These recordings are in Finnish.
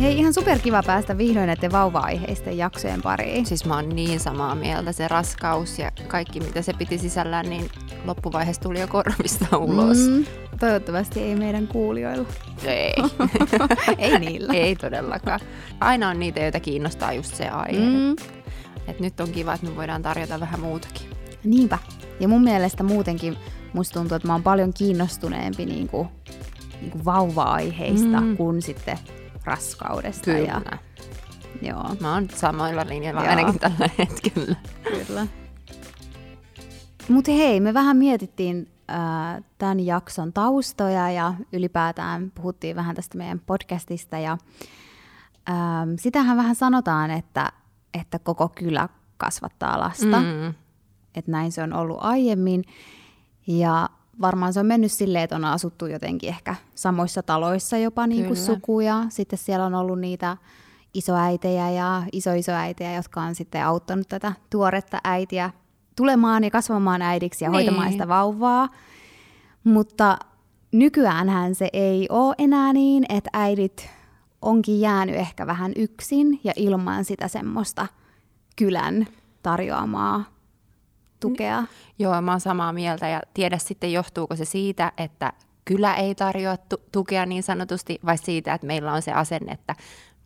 Hei, ihan superkiva päästä vihdoin näiden vauva-aiheisten jaksojen pariin. Siis mä oon niin samaa mieltä. Se raskaus ja kaikki, mitä se piti sisällään, niin loppuvaiheessa tuli jo korvista ulos. Mm, toivottavasti ei meidän kuulijoilla. Ei. ei niillä. ei todellakaan. Aina on niitä, joita kiinnostaa just se aihe. Mm. Et nyt on kiva, että me voidaan tarjota vähän muutakin. Niinpä. Ja mun mielestä muutenkin musta tuntuu, että mä oon paljon kiinnostuneempi niinku, niinku vauva-aiheista mm. kuin sitten raskaudesta. Kyllä. Ja, joo. Mä oon samoilla linjoilla ainakin tällä hetkellä. Kyllä. Mutta hei, me vähän mietittiin äh, tämän jakson taustoja ja ylipäätään puhuttiin vähän tästä meidän podcastista. Ja äh, sitähän vähän sanotaan, että, että koko kylä kasvattaa lasta. Mm. Että näin se on ollut aiemmin. Ja varmaan se on mennyt silleen, että on asuttu jotenkin ehkä samoissa taloissa jopa niin kuin sukuja. Sitten siellä on ollut niitä isoäitejä ja isoisoäitejä, jotka on sitten auttanut tätä tuoretta äitiä tulemaan ja kasvamaan äidiksi ja niin. hoitamaan sitä vauvaa. Mutta nykyäänhän se ei ole enää niin, että äidit onkin jäänyt ehkä vähän yksin ja ilman sitä semmoista kylän tarjoamaa tukea. Joo, mä oon samaa mieltä ja tiedä sitten johtuuko se siitä, että kylä ei tarjoa tu- tukea niin sanotusti, vai siitä, että meillä on se asenne, että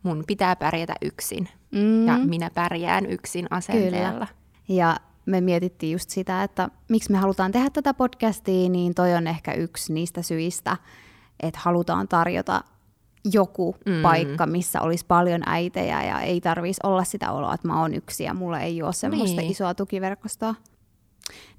mun pitää pärjätä yksin mm. ja minä pärjään yksin asenteella. Kyllä. Ja me mietittiin just sitä, että miksi me halutaan tehdä tätä podcastia, niin toi on ehkä yksi niistä syistä, että halutaan tarjota joku mm. paikka, missä olisi paljon äitejä ja ei tarvitsisi olla sitä oloa, että mä oon yksi ja mulla ei ole semmoista niin. isoa tukiverkostoa.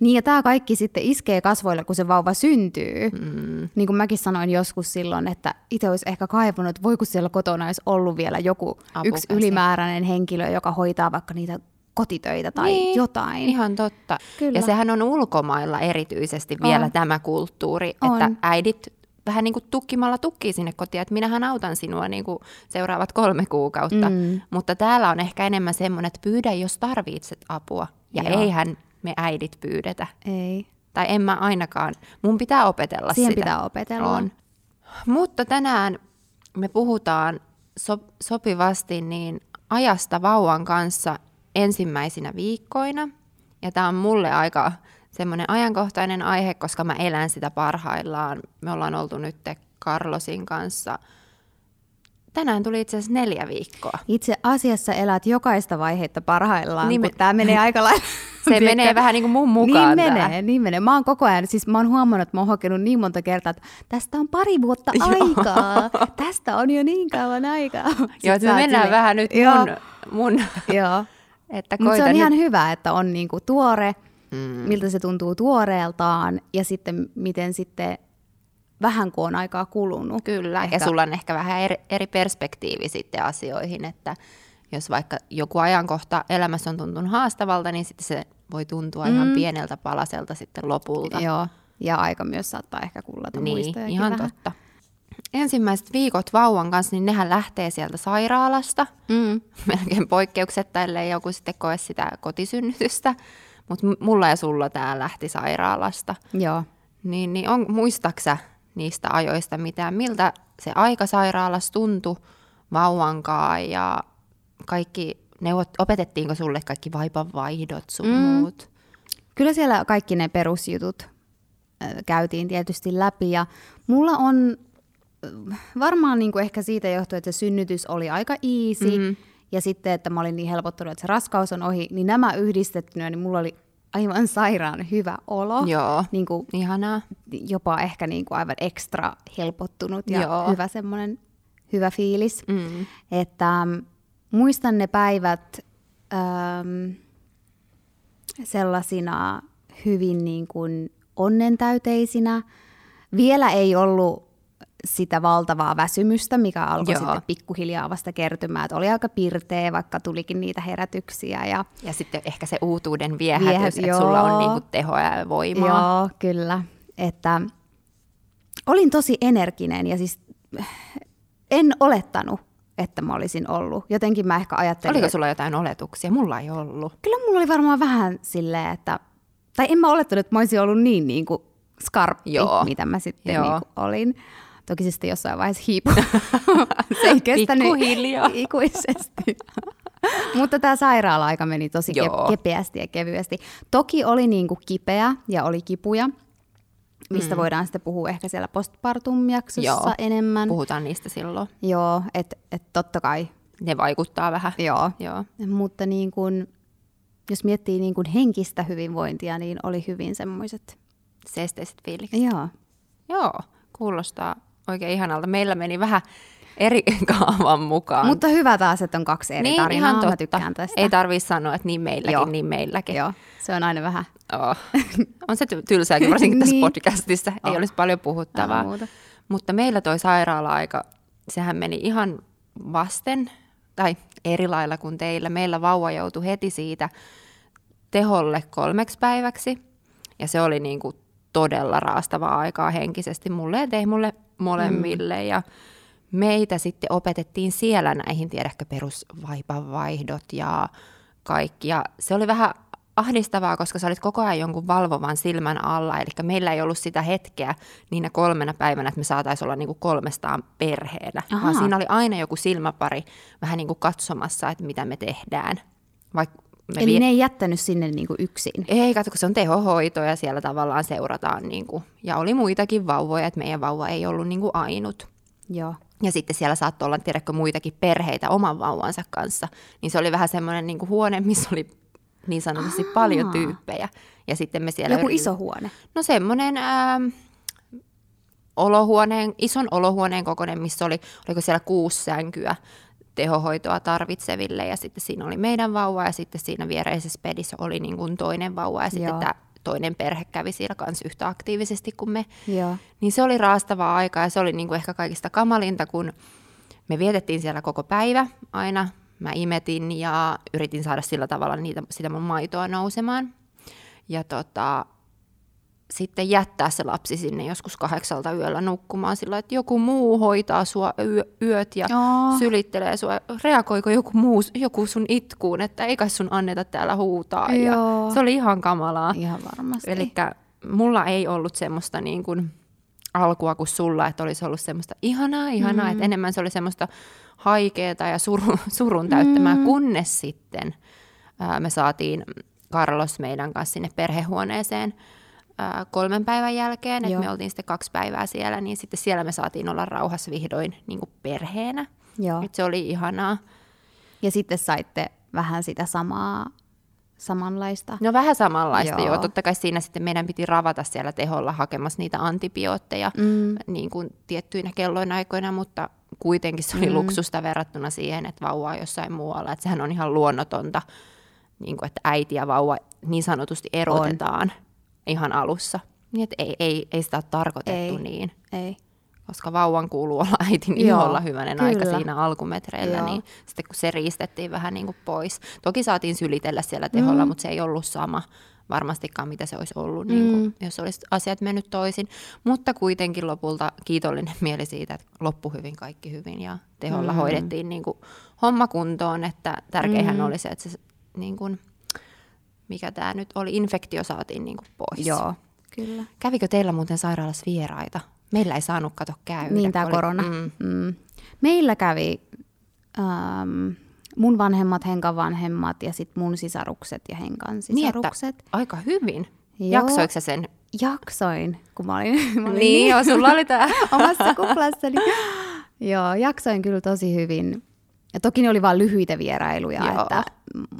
Niin ja tämä kaikki sitten iskee kasvoille, kun se vauva syntyy. Mm. Niin kuin mäkin sanoin joskus silloin, että itse olisi ehkä kaivannut, että voi kun siellä kotona olisi ollut vielä joku Apukäsi. yksi ylimääräinen henkilö, joka hoitaa vaikka niitä kotitöitä tai niin, jotain. Ihan totta. Kyllä. Ja sehän on ulkomailla erityisesti on. vielä tämä kulttuuri, on. että äidit vähän niin kuin tukkimalla tukkii sinne kotiin, että minähän autan sinua niin kuin seuraavat kolme kuukautta. Mm. Mutta täällä on ehkä enemmän semmoinen, että pyydä, jos tarvitset apua. Ja Joo. eihän me äidit pyydetä. Ei. Tai en mä ainakaan. Mun pitää opetella Siihen sitä. pitää opetella. On. Mutta tänään me puhutaan so- sopivasti niin ajasta vauvan kanssa ensimmäisinä viikkoina. Ja tämä on mulle aika semmoinen ajankohtainen aihe, koska mä elän sitä parhaillaan. Me ollaan oltu nyt Carlosin kanssa – Tänään tuli itse asiassa neljä viikkoa. Itse asiassa elät jokaista vaihetta parhaillaan, niin me... tämä menee aika lailla. Se menee vähän niin kuin mun mukaan. Niin menee, niin menee. Mä oon koko ajan, siis mä oon huomannut, että mä oon niin monta kertaa, että tästä on pari vuotta aikaa. tästä on jo niin kauan aikaa. Joo, että me mennään sille... vähän nyt mun... mun Joo. että Mutta se on nyt... ihan hyvä, että on niinku tuore, mm. miltä se tuntuu tuoreeltaan ja sitten miten sitten vähän kun on aikaa kulunut. Kyllä, ehkä. ja sulla on ehkä vähän eri, eri perspektiivi sitten asioihin, että jos vaikka joku ajankohta elämässä on tuntunut haastavalta, niin sitten se voi tuntua mm. ihan pieneltä palaselta sitten lopulta. Joo, ja aika myös saattaa ehkä kullata niin, ihan vähän. totta. Ensimmäiset viikot vauvan kanssa, niin nehän lähtee sieltä sairaalasta. Mm. Melkein poikkeuksetta, ellei joku sitten koe sitä kotisynnytystä. Mutta mulla ja sulla tämä lähti sairaalasta. Joo. Niin, niin on, muistaksä niistä ajoista mitään. Miltä se aika sairaalassa tuntui vauvankaan ja kaikki, neuvot, opetettiinko sulle kaikki vaipanvaihdot sun mm. muut? Kyllä siellä kaikki ne perusjutut käytiin tietysti läpi ja mulla on varmaan niin kuin ehkä siitä johtuen, että se synnytys oli aika easy mm-hmm. ja sitten, että mä olin niin helpottunut, että se raskaus on ohi, niin nämä yhdistettynä, niin mulla oli aivan sairaan hyvä olo. Joo, niin kuin, ihanaa. Jopa ehkä niin kuin aivan ekstra helpottunut ja Joo. hyvä semmoinen hyvä fiilis. Mm. Että ähm, muistan ne päivät ähm, sellaisina hyvin niin kuin onnentäyteisinä. Vielä ei ollut sitä valtavaa väsymystä, mikä alkoi Joo. sitten pikkuhiljaa vasta kertymään, että oli aika pirteä, vaikka tulikin niitä herätyksiä. Ja, ja sitten ehkä se uutuuden viehätys, Viehät, että joo. sulla on niinku tehoa ja voimaa. Joo, kyllä. Että olin tosi energinen ja siis en olettanut, että mä olisin ollut. Jotenkin mä ehkä ajattelin... Oliko sulla jotain oletuksia? Mulla ei ollut. Kyllä mulla oli varmaan vähän silleen, että... Tai en mä olettanut, että mä olisin ollut niin, niin kuin skarppi, Joo. mitä mä sitten Joo. Niin kuin olin. Toki se sitten jossain vaiheessa hiipui. se ei kestänyt ikuisesti. Mutta tämä sairaala-aika meni tosi Joo. kepeästi ja kevyesti. Toki oli niinku kipeä ja oli kipuja, mistä mm. voidaan sitten puhua ehkä siellä postpartum-jaksossa Joo. enemmän. Puhutaan niistä silloin. Joo, että et totta kai. Ne vaikuttaa vähän. Joo. Joo. Mutta niin kun, jos miettii niin kun henkistä hyvinvointia, niin oli hyvin semmoiset. Seesteiset fiilikset. Joo. Joo, kuulostaa oikein ihanalta. Meillä meni vähän eri kaavan mukaan. Mutta hyvä taas, että on kaksi eri niin, tarinaa. ihan totta. Mä tykkään tästä. Ei tarvii sanoa, että niin meilläkin, Joo. niin meilläkin. Joo, se on aina vähän Oh. On se ty- tylsääkin, varsinkin tässä Niin. podcastissa. Ei On. olisi paljon puhuttavaa. Muuta. Mutta meillä toi sairaala-aika, sehän meni ihan vasten, tai eri lailla kuin teillä. Meillä vauva joutui heti siitä teholle kolmeksi päiväksi. Ja se oli niin kuin todella raastavaa aikaa henkisesti mulle ja teille molemmille. Mm. Ja meitä sitten opetettiin siellä näihin, tiedätkö, perusvaipanvaihdot ja kaikki. Ja se oli vähän ahdistavaa, koska sä olit koko ajan jonkun valvovan silmän alla. Eli meillä ei ollut sitä hetkeä niinä kolmena päivänä, että me saataisiin olla niin kuin kolmestaan perheenä. Ahaa. Vaan siinä oli aina joku silmäpari vähän niin kuin katsomassa, että mitä me tehdään. Vaikka me Eli vie- ne ei jättänyt sinne niinku yksin. ei, katso, kun se on tehohoito ja siellä tavallaan seurataan. Niin kuin, ja oli muitakin vauvoja, että meidän vauva ei ollut niin kuin ainut. Joo. Ja sitten siellä saattoi olla, tiedätkö, muitakin perheitä oman vauvansa kanssa. Niin se oli vähän semmoinen niin huone, missä oli niin sanotusti Aa. paljon tyyppejä. Ja sitten me siellä... Joku iso huone. No semmoinen ähm, olohuoneen, ison olohuoneen kokoinen, missä oli, oliko siellä kuusi sänkyä tehohoitoa tarvitseville ja sitten siinä oli meidän vauva ja sitten siinä viereisessä pedissä oli niin kuin toinen vauva ja sitten tämä toinen perhe kävi siellä kanssa yhtä aktiivisesti kuin me. Joo. Niin se oli raastavaa aikaa ja se oli niin kuin ehkä kaikista kamalinta, kun me vietettiin siellä koko päivä aina. Mä imetin ja yritin saada sillä tavalla niitä, sitä mun maitoa nousemaan. Ja tota, sitten jättää se lapsi sinne joskus kahdeksalta yöllä nukkumaan sillä, että joku muu hoitaa sua yö, yöt ja Joo. sylittelee sua. Reagoiko joku muu, joku sun itkuun, että ei kai sun anneta täällä huutaa. Joo. Ja se oli ihan kamalaa. Ihan varmasti. Eli mulla ei ollut semmoista niin kuin alkua kuin sulla, että olisi ollut semmoista ihanaa, ihanaa, mm. että enemmän se oli semmoista haikeeta ja suru, surun täyttämää, mm. kunnes sitten ää, me saatiin Carlos meidän kanssa sinne perhehuoneeseen ää, kolmen päivän jälkeen, että me oltiin sitten kaksi päivää siellä, niin sitten siellä me saatiin olla rauhassa vihdoin niin kuin perheenä. Joo. Et se oli ihanaa. Ja sitten saitte vähän sitä samaa, samanlaista. No vähän samanlaista, joo. Joo. Totta kai siinä sitten meidän piti ravata siellä teholla hakemassa niitä antibiootteja Mm. niin kuin tiettyinä kelloin aikoina, mutta kuitenkin se oli mm. luksusta verrattuna siihen, että vauva on jossain muualla. Että sehän on ihan luonnotonta, niin kuin, että äiti ja vauva niin sanotusti erotetaan on. ihan alussa. Niin, että ei, ei, ei sitä ole tarkoitettu Ei. niin. Ei. Koska vauvan kuuluu olla äitin iholla hyvänen aika kyllä. siinä alkumetreillä, Joo. niin sitten kun se riistettiin vähän niin kuin pois. Toki saatiin sylitellä siellä teholla, mm. mutta se ei ollut sama varmastikaan, mitä se olisi ollut, niin kuin, Mm. jos olisi asiat mennyt toisin. Mutta kuitenkin lopulta kiitollinen mieli siitä, että loppu hyvin, kaikki hyvin ja teholla mm. hoidettiin niin kuin homma kuntoon, että tärkeinhän Mm. oli se, että se niin kuin, mikä tämä nyt oli, infektio saatiin niin kuin pois. Joo, kyllä. Kävikö teillä muuten sairaalassa vieraita? Meillä ei saanut kato käydä. Niin tämä korona. Mm. Mm. Meillä kävi ähm, mun vanhemmat, Henkan vanhemmat ja sitten mun sisarukset ja Henkan Niin, että sisarukset. aika hyvin. Joo. Jaksoiko sä sen? Jaksoin, kun mä olin, mä olin Niin, joo, sulla oli tää. omassa kuplassani. Joo, jaksoin kyllä tosi hyvin. Ja toki ne oli vain lyhyitä vierailuja, Joo. että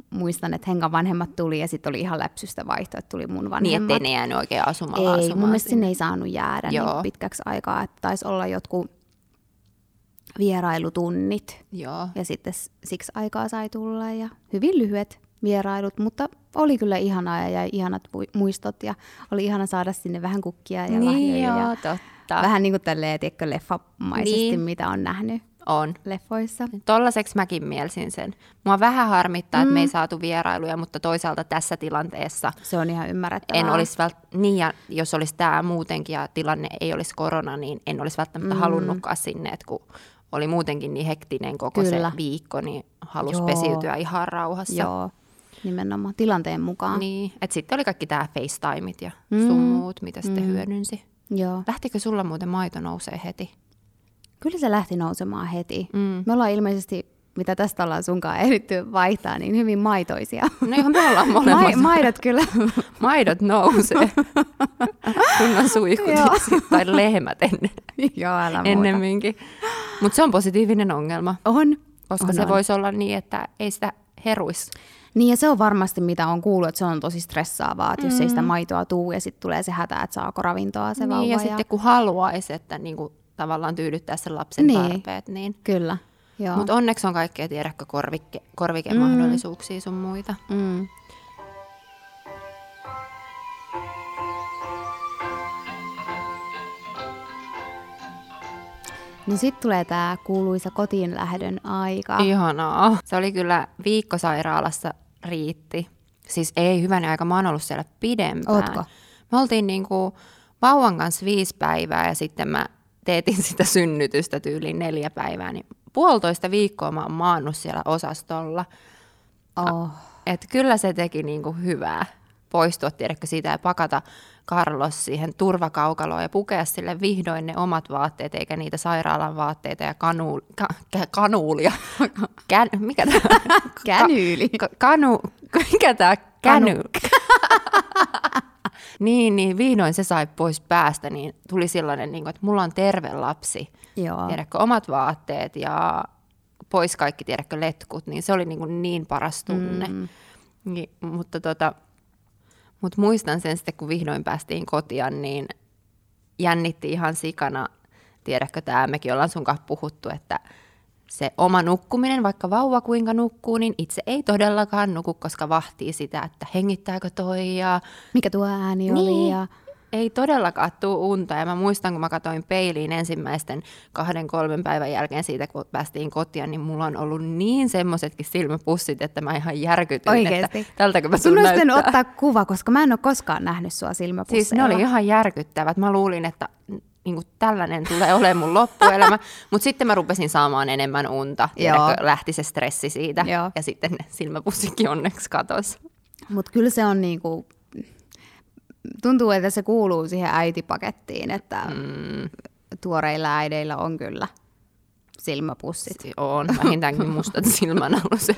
muistan, että Henkan vanhemmat tuli ja sitten oli ihan läpsystä vaihto, että tuli mun Niin, vanhemmat. ettei ne jäänyt oikein asumaan Ei, asumaan mun mielestä sinne. ei saanut jäädä Joo. niin pitkäksi aikaa, että taisi olla jotkut vierailutunnit Joo. ja sitten siksi aikaa sai tulla ja hyvin lyhyet vierailut, mutta oli kyllä ihanaa ja ihanat muistot ja oli ihana saada sinne vähän kukkia ja Niin, lahjoja joo, ja totta. vähän niin kuin tälleen, tiedätkö, leffamaisesti, Niin. mitä on nähnyt On. leffoissa. Tollaseksi mäkin mielsin sen. Mua vähän harmittaa, mm. että me ei saatu vierailuja, mutta toisaalta tässä tilanteessa Se on ihan ymmärrettävää. en olisi vält... niin ja jos olisi tämä muutenkin ja tilanne ei olisi korona, niin en olisi välttämättä mm. halunnutkaan sinne, että kun oli muutenkin niin hektinen koko Kyllä. se viikko, niin halusi Joo. pesiytyä ihan rauhassa. Joo, nimenomaan tilanteen mukaan. Niin, että sitten oli kaikki tämä FaceTimeit ja mm. sun muut, mitä sitten hyödynsi. Joo. Lähtikö sulla muuten maito nousee heti? Kyllä se lähti nousemaan heti. Mm. Me ollaan ilmeisesti, mitä tästä ollaan sunkaan ehditty vaihtaa, niin hyvin maitoisia. No ihan me ollaan molemmat. Ma- maidot kyllä. Maidot nousee. Kunnon suihkut tai lehmät ennen. Joo, älä ennemminkin. Mutta se on positiivinen ongelma. On. Koska on, se on. voisi olla niin, että ei sitä heruisi. Niin ja se on varmasti mitä on kuullut, että se on tosi stressaavaa, että mm. jos ei sitä maitoa tuu ja sitten tulee se hätä, että saako ravintoa se niin, vauva. Ja, ja sitten kun haluaisi, että niinku, tavallaan tyydyttää sen lapsen niin. tarpeet. Niin. Kyllä. Mutta onneksi on kaikkea, tiedäkö, korvike, korvikemahdollisuuksia mm. sun muita. Mm. No sitten tulee tämä kuuluisa kotiin lähdön aika. Ihanaa. Se oli kyllä viikkosairaalassa riitti. Siis ei hyvänä aika, mä oon ollut siellä pidempään. Ootko? Me oltiin niinku vauvan kanssa viisi päivää ja sitten mä teetin sitä synnytystä tyyliin neljä päivää. Niin puolitoista viikkoa mä oon maannut siellä osastolla. Oh. Et kyllä se teki niinku hyvää poistua, tiedätkö, siitä ja pakata Carlos siihen turvakaukaloon ja pukea sille vihdoin ne omat vaatteet, eikä niitä sairaalan vaatteita ja kanu, ka, kanuulia. Kän, mikä tämä? Känyyli. Ka, kanu, mikä tämä käny? niin, niin, vihdoin se sai pois päästä, niin tuli sellainen, niin kuin, että mulla on terve lapsi. Joo. Tiedätkö, omat vaatteet ja pois kaikki, tiedätkö, letkut, niin se oli niin, kuin niin paras tunne. Mm. Niin, mutta tota, mutta muistan sen sitten, kun vihdoin päästiin kotiin, niin jännitti ihan sikana. Tiedätkö tämä, mekin ollaan sun kanssa puhuttu, että se oma nukkuminen, vaikka vauva kuinka nukkuu, niin itse ei todellakaan nuku, koska vahtii sitä, että hengittääkö toi ja... Mikä tuo ääni niin. oli ja ei todellakaan tuu unta. Ja mä muistan, kun mä katsoin peiliin ensimmäisten kahden, kolmen päivän jälkeen siitä, kun päästiin kotiin, niin mulla on ollut niin semmoisetkin silmäpussit, että mä ihan järkytyin, Oikeesti? että tältäkö mä sun sun olisi ottaa kuva, koska mä en ole koskaan nähnyt sua silmäpusseilla. Siis ne oli ihan järkyttävät. Mä luulin, että niin kuin tällainen tulee olemaan mun loppuelämä. Mutta sitten mä rupesin saamaan enemmän unta. Tiedätkö, lähti se stressi siitä. Joo. Ja sitten silmäpussikin onneksi katosi. Mutta kyllä se on niinku, tuntuu, että se kuuluu siihen äitipakettiin, että mm. tuoreilla äideillä on kyllä silmäpussit. On, vähintäänkin mustat silmänaluset.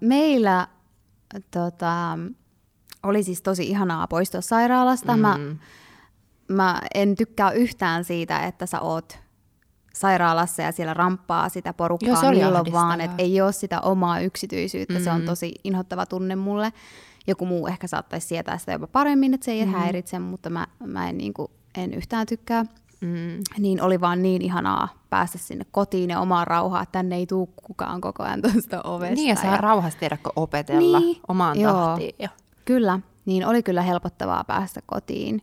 Meillä tota, oli siis tosi ihanaa poistua sairaalasta. Mm. Mä, mä en tykkää yhtään siitä, että sä oot sairaalassa ja siellä ramppaa sitä porukkaa Joo, se oli milloin vaan, että ei ole sitä omaa yksityisyyttä. Mm-hmm. Se on tosi inhottava tunne mulle. Joku muu ehkä saattaisi sietää sitä jopa paremmin, että se ei mm-hmm. häiritse, mutta mä, mä en, niin kuin, en yhtään tykkää. Mm. Niin oli vaan niin ihanaa päästä sinne kotiin ja omaan rauhaan, että tänne ei tule kukaan koko ajan tuosta ovesta. Niin ja saa ja... rauhassa tiedäkö opetella niin, omaan joo, tahtiin. Ja... Kyllä, niin oli kyllä helpottavaa päästä kotiin.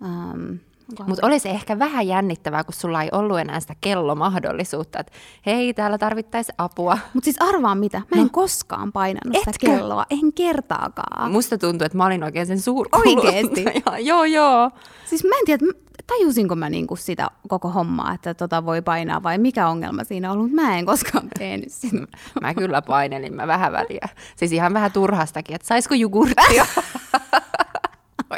Um, mutta olisi ehkä vähän jännittävää, kun sulla ei ollut enää sitä kellomahdollisuutta, että hei, täällä tarvittaisiin apua. Mutta siis arvaa mitä, mä en no. koskaan painanut Etkö? sitä kelloa, en kertaakaan. Musta tuntuu, että mä olin oikein sen. Oikeesti? joo, joo. Siis mä en tiedä, tajusinko mä niinku sitä koko hommaa, että tota voi painaa vai mikä ongelma siinä on ollut. Mä en koskaan tehnyt sitä. mä kyllä painelin, mä vähän väliä. Siis ihan vähän turhastakin, että saisiko jogurttia?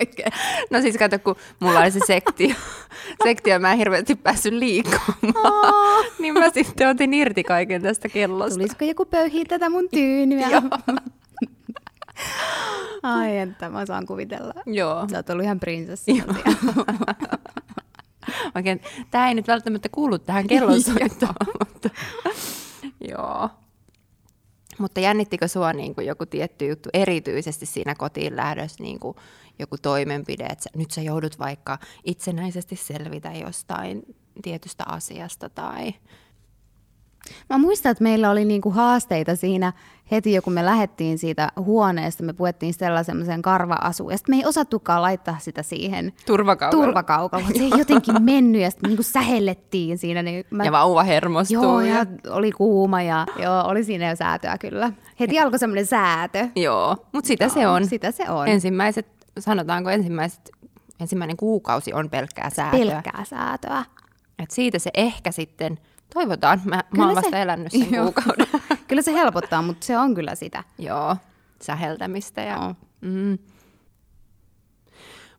Oikein. No siis kato, kun mulla oli se sektio, sektio mä en hirveästi päässyt liikkumaan, Oh. niin mä sitten otin irti kaiken tästä kellosta. Tulisiko joku pöyhiä tätä mun tyynyä? Ai että, mä saan kuvitella. Joo. Sä oot ollut ihan prinsessi. Oikein, tää ei nyt välttämättä kuulu tähän kellonsoittoon, mutta joo. Mutta jännittikö sua niin kuin joku tietty juttu erityisesti siinä kotiin lähdössä, niin kuin joku toimenpide, että sä, nyt sä joudut vaikka itsenäisesti selvitä jostain tietystä asiasta tai... Mä muistan, että meillä oli niinku haasteita siinä heti, kun me lähdettiin siitä huoneesta, me puettiin Stella semmoiseen karva-asuun, ja sitten me ei osattukaan laittaa sitä siihen turvakaukalla. turvakaukalla. Se ei jotenkin mennyt, ja sitten niinku sähellettiin siinä. Niin mä... Ja vauva hermostuu. Joo, ja oli kuuma, ja joo, oli siinä jo säätöä kyllä. Heti alkoi semmoinen säätö. Joo, mutta sitä joo, se on. Sitä se on. Ensimmäiset, sanotaanko ensimmäiset, ensimmäinen kuukausi on pelkkää säätöä. Pelkkää säätöä. Et siitä se ehkä sitten Toivotaan. Mä, mä oon vasta se, elänyt sen joo. kuukauden. kyllä se helpottaa, mutta se on kyllä sitä. Joo, säheltämistä. Ja, mm.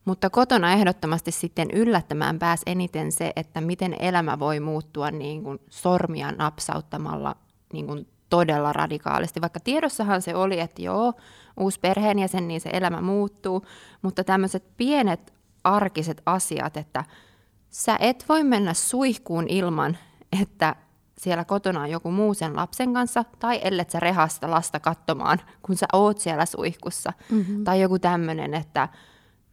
Mutta kotona ehdottomasti sitten yllättämään pääsi eniten se, että miten elämä voi muuttua niin kuin sormia napsauttamalla niin kuin todella radikaalisti. Vaikka tiedossahan se oli, että joo, uusi perheenjäsen, niin se elämä muuttuu, mutta tämmöiset pienet arkiset asiat, että sä et voi mennä suihkuun ilman, että siellä kotona on joku muu sen lapsen kanssa, tai ellet sä rehasta lasta katsomaan, kun sä oot siellä suihkussa. Mm-hmm. Tai joku tämmöinen, että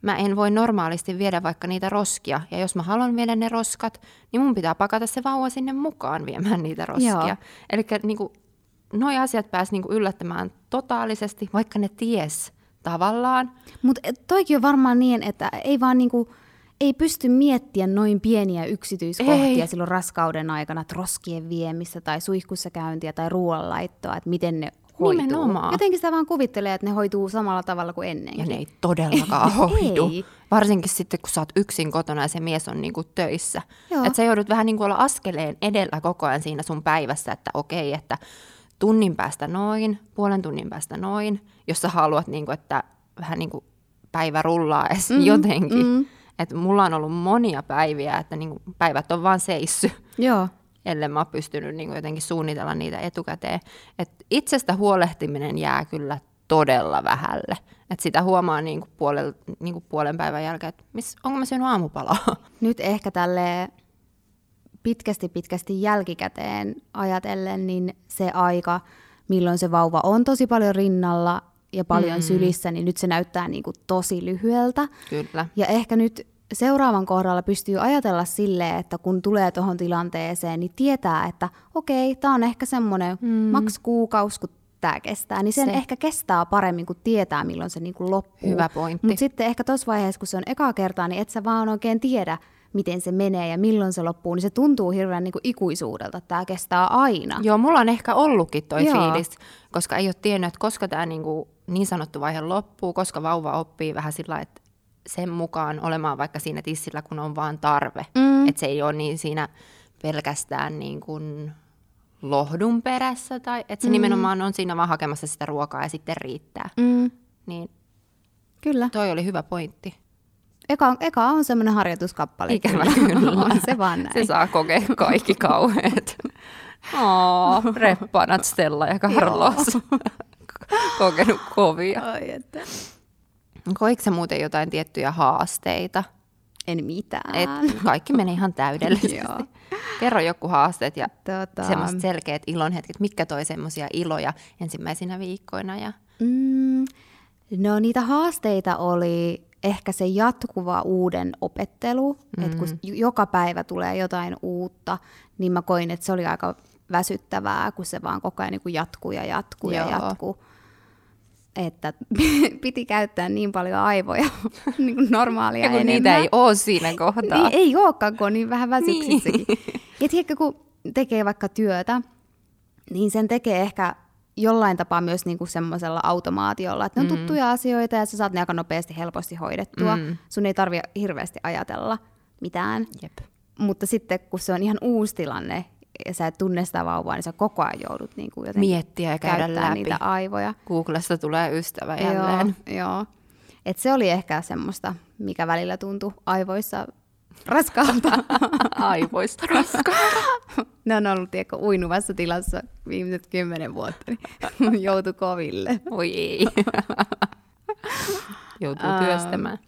mä en voi normaalisti viedä vaikka niitä roskia, ja jos mä haluan viedä ne roskat, niin mun pitää pakata se vauva sinne mukaan viemään niitä roskia. Eli niinku, noi asiat pääs niinku yllättämään totaalisesti, vaikka ne ties tavallaan. Mutta toikin on varmaan niin, että ei vaan niinku, ei pysty miettimään noin pieniä yksityiskohtia ei. silloin raskauden aikana, että roskien viemistä tai suihkussa käyntiä tai ruoanlaittoa, että miten ne hoituu. Nimenomaan. Jotenkin sitä vaan kuvittelee, että ne hoituu samalla tavalla kuin ennenkin. Ja ne ei todellakaan hoidu. Ei. Varsinkin sitten, kun sä oot yksin kotona ja se mies on niinku töissä. Että sä joudut vähän niinku olla askeleen edellä koko ajan siinä sun päivässä, että okei, että tunnin päästä noin, puolen tunnin päästä noin, jos sä haluat, niinku, että vähän niin kuin päivä rullaa edes mm, jotenkin. Mm. Et mulla on ollut monia päiviä, että niinku päivät on vaan seissy. Joo. Ellei mä oon pystynyt niinku jotenkin suunnitella niitä etukäteen. Et itsestä huolehtiminen jää kyllä todella vähälle. Et sitä huomaa niinku puolen, niinku puolen päivän jälkeen, että miss, onko mä syönyt aamupalaa. Nyt ehkä tälle pitkästi pitkästi jälkikäteen ajatellen, niin se aika, milloin se vauva on tosi paljon rinnalla ja paljon mm. sylissä, niin nyt se näyttää niin kuin tosi lyhyeltä. Kyllä. Ja ehkä nyt seuraavan kohdalla pystyy ajatella silleen, että kun tulee tuohon tilanteeseen, niin tietää, että okei, tämä on ehkä semmoinen mm. maks kuukausi, kun tämä kestää, niin sen se. ehkä kestää paremmin, kun tietää, milloin se niin kuin loppuu. Hyvä pointti. Mutta sitten ehkä tuossa vaiheessa, kun se on ekaa kertaa, niin et sä vaan oikein tiedä, miten se menee ja milloin se loppuu, niin se tuntuu hirveän niin kuin ikuisuudelta, että tämä kestää aina. Joo, mulla on ehkä ollutkin toi Joo. fiilis, koska ei ole tiennyt, että koska tämä niin, kuin niin sanottu vaihe loppuu, koska vauva oppii vähän sillä että sen mukaan olemaan vaikka siinä tissillä, kun on vaan tarve. Mm. Että se ei ole niin siinä pelkästään niin kuin lohdun perässä, tai että se mm. nimenomaan on siinä vaan hakemassa sitä ruokaa ja sitten riittää. Mm. Niin Kyllä. Toi oli hyvä pointti. Eka, eka on semmoinen harjoituskappale. Ikävä kyllä. on se vaan näin. Se saa kokea kaikki kauheat. Oh, reppanat Stella ja Carlos. Kokenut kovia. Ai että. Koiko se muuten jotain tiettyjä haasteita? En mitään. Et kaikki meni ihan täydellisesti. Kerro joku haasteet ja tota... semmoiset selkeät ilonhetket. Mitkä toi semmoisia iloja ensimmäisinä viikkoina? Ja... Mm, no niitä haasteita oli ehkä se jatkuva uuden opettelu, mm. että kun joka päivä tulee jotain uutta, niin mä koin, että se oli aika väsyttävää, kun se vaan koko ajan niin jatkuu ja jatkuu Joo. ja jatkuu. Että piti käyttää niin paljon aivoja niin kuin normaalia ja kun enemmän. niitä ei ole siinä kohtaa. Niin, ei olekaan, kun on niin vähän väsyksissäkin. Niin. Ja tiedätkö, kun tekee vaikka työtä, niin sen tekee ehkä jollain tapaa myös niinku semmoisella automaatiolla, että ne on mm. tuttuja asioita ja sä saat ne aika nopeasti helposti hoidettua. Mm. Sun ei tarvi hirveästi ajatella mitään. Jep. Mutta sitten kun se on ihan uusi tilanne ja sä et tunne sitä vauvaa, niin sä koko ajan joudut niinku Miettiä ja käydä läpi. niitä aivoja. Googlesta tulee ystävä jälleen. Joo, joo. Et se oli ehkä semmoista, mikä välillä tuntui aivoissa raskaalta. Aivoista raskaalta. ne on ollut tiedätkö, uinuvassa tilassa viimeiset kymmenen vuotta, niin joutu koville. Oi ei. Joutuu työstämään.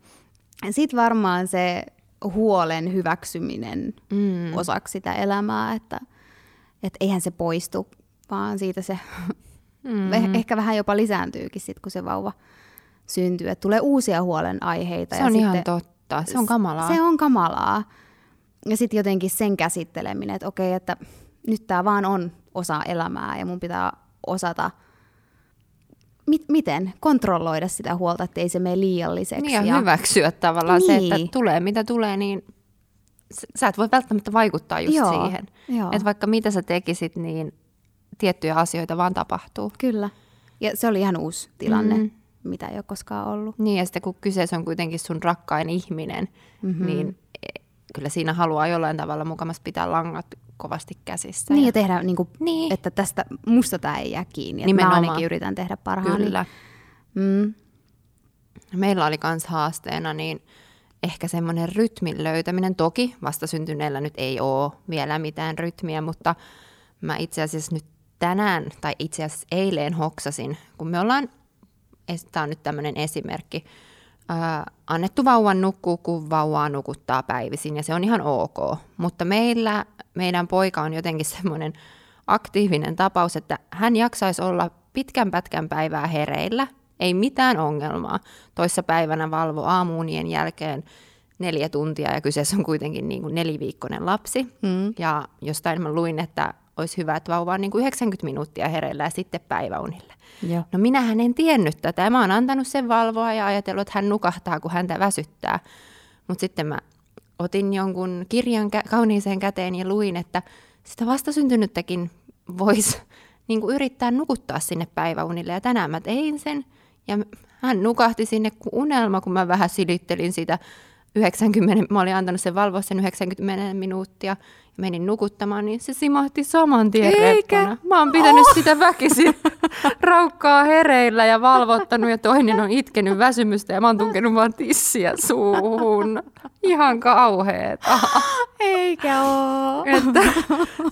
Sitten varmaan se huolen hyväksyminen mm. osaksi sitä elämää, että et eihän se poistu, vaan siitä se mm. ehkä vähän jopa lisääntyykin sit, kun se vauva syntyy. Et tulee uusia huolenaiheita. Se on ja ihan sitten, totta, se on kamalaa. Se on kamalaa. Ja sitten jotenkin sen käsitteleminen, että okei, että nyt tämä vaan on osa elämää ja mun pitää osata mit, miten kontrolloida sitä huolta, että ei se mene liialliseksi. Niin ja, ja hyväksyä tavallaan niin. se, että niin. tulee mitä tulee, niin sä et voi välttämättä vaikuttaa just joo, siihen. Että vaikka mitä sä tekisit, niin tiettyjä asioita vaan tapahtuu. Kyllä. Ja se oli ihan uusi tilanne, mm. Mitä ei ole koskaan ollut. Niin ja sitten kun kyseessä on kuitenkin sun rakkain ihminen, mm-hmm. niin kyllä siinä haluaa jollain tavalla mukamassa pitää langat kovasti käsissä. Niin ja, ja tehdä, niin kuin, niin. että tästä musta tämä ei jää kiinni. Nimenomaan. Mä ainakin yritän tehdä parhaani. Kyllä. Mm. Meillä oli myös haasteena, niin ehkä semmoinen rytmin löytäminen. Toki vastasyntyneellä nyt ei ole vielä mitään rytmiä, mutta mä itse asiassa nyt tänään, tai itse asiassa eilen hoksasin, kun me ollaan, tämä on nyt tämmöinen esimerkki, ää, annettu vauvan nukkuu, kun vauvaa nukuttaa päivisin, ja se on ihan ok. Mutta meillä, meidän poika on jotenkin semmoinen aktiivinen tapaus, että hän jaksaisi olla pitkän pätkän päivää hereillä, ei mitään ongelmaa. Toissa päivänä valvo aamuunien jälkeen neljä tuntia ja kyseessä on kuitenkin niin kuin neliviikkoinen lapsi. Mm. Ja jostain mä luin, että olisi hyvä, että vauva on niin kuin 90 minuuttia hereillä ja sitten päiväunille. Joo. No minähän en tiennyt tätä. Mä oon antanut sen valvoa ja ajatellut, että hän nukahtaa, kun häntä väsyttää. Mutta sitten mä otin jonkun kirjan kä- kauniiseen käteen ja luin, että sitä vastasyntynyttäkin voisi niin yrittää nukuttaa sinne päiväunille. Ja tänään mä tein sen. Ja hän nukahti sinne kuin unelma, kun mä vähän silittelin sitä 90, mä olin antanut sen valvoa sen 90 minuuttia menin nukuttamaan, niin se simahti saman tien Eikä. Reppana. Mä oon pitänyt oh. sitä väkisin raukkaa hereillä ja valvottanut ja toinen on itkenyt väsymystä ja mä oon tunkenut vaan tissiä suuhun. Ihan kauheeta. Eikä oo. Että,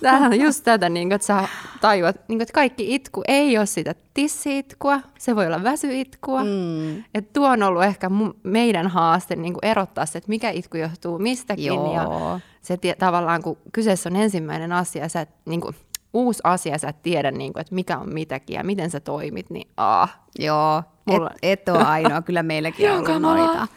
tämähän on just tätä, niin että sä tajuat, niin että kaikki itku ei ole sitä tissiitkua, se voi olla väsyitkua. Mm. Että tuo on ollut ehkä meidän haaste niin erottaa se, että mikä itku johtuu mistäkin. Joo. Ja se tavallaan, kun kyseessä on ensimmäinen asia, sä et, niin kuin, uusi asia, sä et tiedä, niin kuin, että mikä on mitäkin ja miten sä toimit, niin aah. Joo, mulla... et, et ole ainoa, kyllä meilläkin on noita.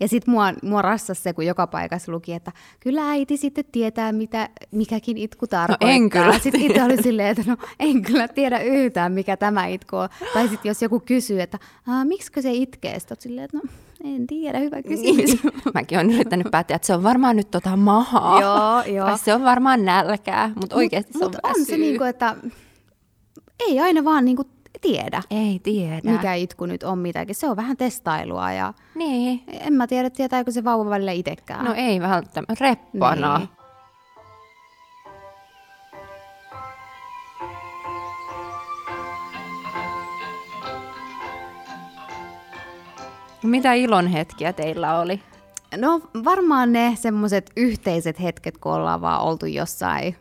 Ja sitten mua, mua rassasi se, kun joka paikassa luki, että kyllä äiti sitten tietää, mitä mikäkin itku tarkoittaa. No en kyllä Sitten itse oli silleen, että no en kyllä tiedä yhtään, mikä tämä itku on. Tai sitten jos joku kysyy, että miksi se itkee, sitten silleen, että no en tiedä, hyvä kysymys. Niin. Mäkin olen yrittänyt päättää, että se on varmaan nyt tota mahaa. joo, joo. Tai se on varmaan nälkää, mutta oikeasti mut, se on mut on se niinku, että ei aina vaan niinku tiedä. Ei tiedä. Mikä itku nyt on mitäkin. Se on vähän testailua ja niin. en mä tiedä, tietääkö se vauva välillä itsekään. No ei välttämättä. Reppana. Niin. Mitä ilon hetkiä teillä oli? No varmaan ne semmoiset yhteiset hetket, kun ollaan vaan oltu jossain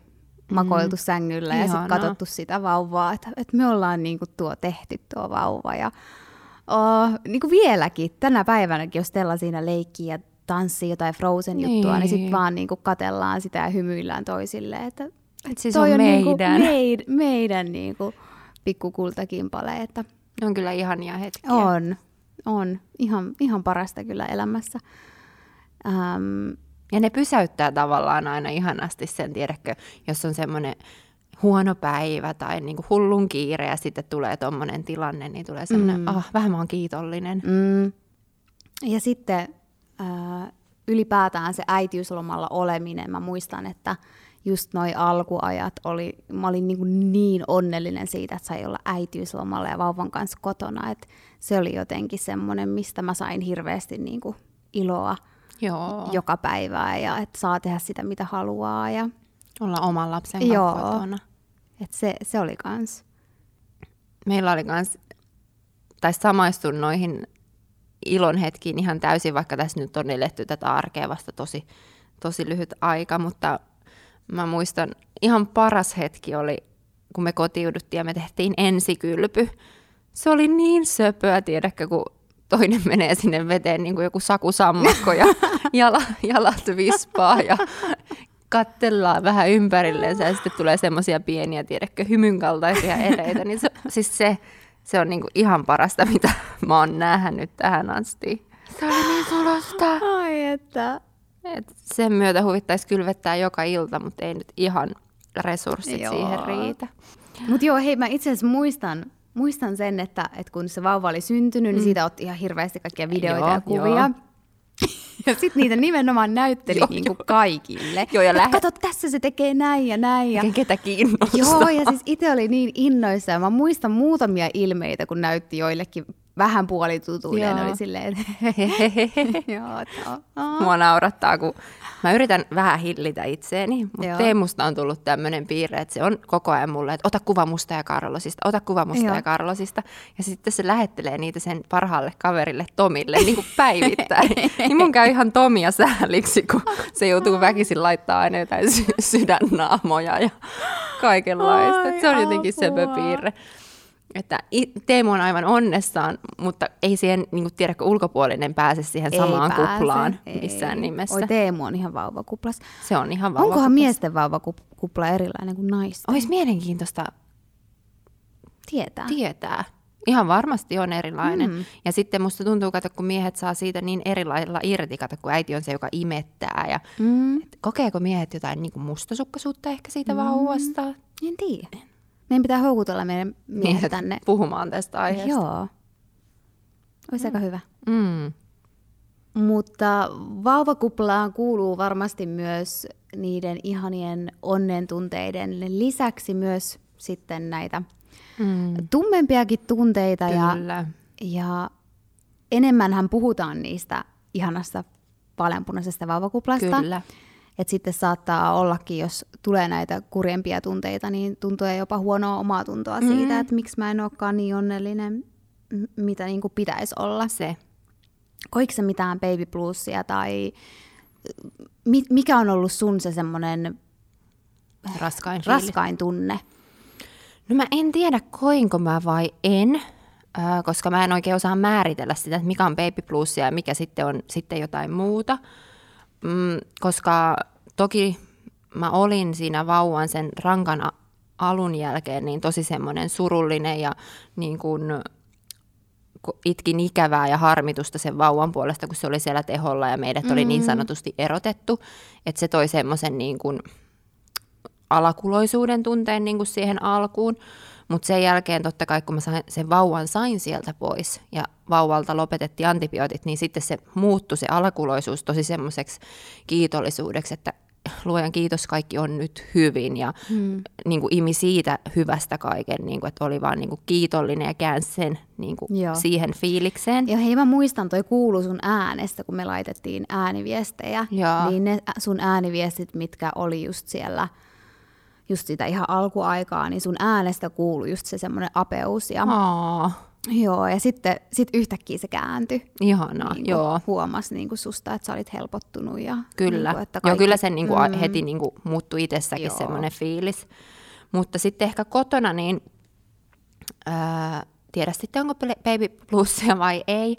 makoiltu mm. sängyllä ja sitten katsottu sitä vauvaa, että, että me ollaan niinku tuo tehty tuo vauva. Ja, oh, niinku vieläkin, tänä päivänäkin, jos Stella siinä leikkii ja tanssii jotain Frozen-juttua, niin, niin sitten vaan niinku katellaan sitä ja hymyillään toisille. Että, Et siis toi on, on niinku meidän. Niinku meid, meidän niinku pikkukultakimpale. Että ne on kyllä ihania hetkiä. On, on. Ihan, ihan parasta kyllä elämässä. Um, ja ne pysäyttää tavallaan aina ihanasti sen, tiedätkö, jos on semmoinen huono päivä tai niin kuin hullun kiire ja sitten tulee tuommoinen tilanne, niin tulee semmoinen, mm. ah, vähän mä oon kiitollinen. Mm. Ja sitten äh, ylipäätään se äitiyslomalla oleminen, mä muistan, että just noi alkuajat oli, mä olin niin, niin onnellinen siitä, että sai olla äitiyslomalla ja vauvan kanssa kotona, että se oli jotenkin semmoinen, mistä mä sain hirveästi niin kuin iloa Joo. joka päivää ja että saa tehdä sitä mitä haluaa. Ja... Olla oman lapsen Joo. kotona. Et se, se oli kans. Meillä oli kans, tai samaistun noihin ilon hetkiin ihan täysin, vaikka tässä nyt on eletty tätä arkea vasta tosi, tosi lyhyt aika, mutta mä muistan, ihan paras hetki oli, kun me kotiuduttiin ja me tehtiin ensikylpy. Se oli niin söpöä, tiedäkö, kun toinen menee sinne veteen niin kuin joku sakusammakko ja jala, jalat vispaa ja kattellaan vähän ympärilleen ja sitten tulee semmoisia pieniä, tiedätkö, hymyn kaltaisia ereitä. Niin se, siis se, se on niin kuin ihan parasta, mitä mä oon nähnyt tähän asti. Se oli niin sulosta. Ai että. Et sen myötä huvittaisi kylvettää joka ilta, mutta ei nyt ihan resurssit joo. siihen riitä. Mutta joo, hei mä itse asiassa muistan, muistan sen, että, että kun se vauva oli syntynyt, niin mm. niin siitä otti ihan hirveästi kaikkia videoita joo, ja kuvia. Joo. Ja sitten niitä nimenomaan näytteli joo, niinku jo. kaikille. Joo, ja lähe... Kato, tässä se tekee näin ja näin. Ja... Ketä kiinnostaa. Joo, ja siis itse oli niin innoissa. Mä muistan muutamia ilmeitä, kun näytti joillekin vähän puolitutuuden, Joo. oli silleen, että joo, että Mua naurattaa, kun mä yritän vähän hillitä itseäni, mutta. Teemusta on tullut tämmöinen piirre, että se on koko ajan mulle, että ota kuva musta ja Karlosista, ota kuva musta Joo. ja Karlosista. Ja sitten se lähettelee niitä sen parhaalle kaverille Tomille niin kuin päivittäin. niin mun käy ihan Tomia sääliksi, kun se joutuu väkisin laittaa aina jotain sy- sydännaamoja ja kaikenlaista. Et se on jotenkin se piirre. Että Teemu on aivan onnessaan, mutta ei siihen, niin kuin tiedätkö, ulkopuolinen pääse siihen ei samaan pääse, kuplaan ei. missään nimessä. Oi, Teemu on ihan vauvakuplas. Se on ihan Onkohan vauvakuplas. miesten vauvakupla erilainen kuin naisten? Olisi mielenkiintoista Tietää. tietää. Ihan varmasti on erilainen. Mm. Ja sitten musta tuntuu, kato, kun miehet saa siitä niin eri lailla irti, kato, kun äiti on se, joka imettää. Ja mm, kokeeko miehet jotain niin kuin mustasukkaisuutta ehkä siitä mm. vauvasta? en tiedä. Meidän pitää houkutella meidän miehet tänne. puhumaan tästä aiheesta. Joo. Olisi aika hyvä. Mm. Mutta vauvakuplaan kuuluu varmasti myös niiden ihanien onnen tunteiden lisäksi myös sitten näitä Mm. tummempiakin tunteita ja, Kyllä. ja enemmänhän puhutaan niistä ihanasta vaaleanpunaisesta vauvakuplasta. Kyllä. Et sitten saattaa ollakin, jos tulee näitä kurjempia tunteita, niin tuntuu jopa huonoa omaa tuntoa mm. siitä, että miksi mä en olekaan niin onnellinen, mitä niin kuin pitäisi olla. Se. Koiko se mitään baby bluesia tai mi- mikä on ollut sun se semmoinen Raskain raskain tunne? No mä en tiedä, koinko mä vai en, koska mä en oikein osaa määritellä sitä, että mikä on baby bluesia ja mikä sitten on sitten jotain muuta. Mm, koska toki mä olin siinä vauvan sen rankan alun jälkeen niin tosi semmoinen surullinen ja niin kuin kun itkin ikävää ja harmitusta sen vauvan puolesta, kun se oli siellä teholla ja meidät mm-hmm. oli niin sanotusti erotettu, että se toi semmoisen niin kuin alakuloisuuden tunteen niin kuin siihen alkuun. Mutta sen jälkeen totta kai, kun mä sain, sen vauvan sain sieltä pois ja vauvalta lopetettiin antibiootit, niin sitten se muuttui se alakuloisuus tosi semmoiseksi kiitollisuudeksi, että luojan kiitos, kaikki on nyt hyvin ja hmm. niin kuin imi siitä hyvästä kaiken, niin kuin, että oli vaan niin kuin kiitollinen ja käänsi sen niin kuin Joo. siihen fiilikseen. Ja hei, mä muistan, toi kuulu sun äänestä, kun me laitettiin ääniviestejä. Joo. Niin ne sun ääniviestit, mitkä oli just siellä, just sitä ihan alkuaikaa, niin sun äänestä kuului just se semmoinen apeus. Ja, Aa, Joo, ja sitten sit yhtäkkiä se kääntyi. ihanaa, niin joo. Huomasi niin susta, että sä olit helpottunut. Ja, Kyllä. Niin kuin, että Joo, kaikki, kyllä se niin kuin heti niin kuin muuttui itsessäkin Joo. semmoinen fiilis. Mutta sitten ehkä kotona, niin ää, tiedä sitten onko baby bluesia vai ei.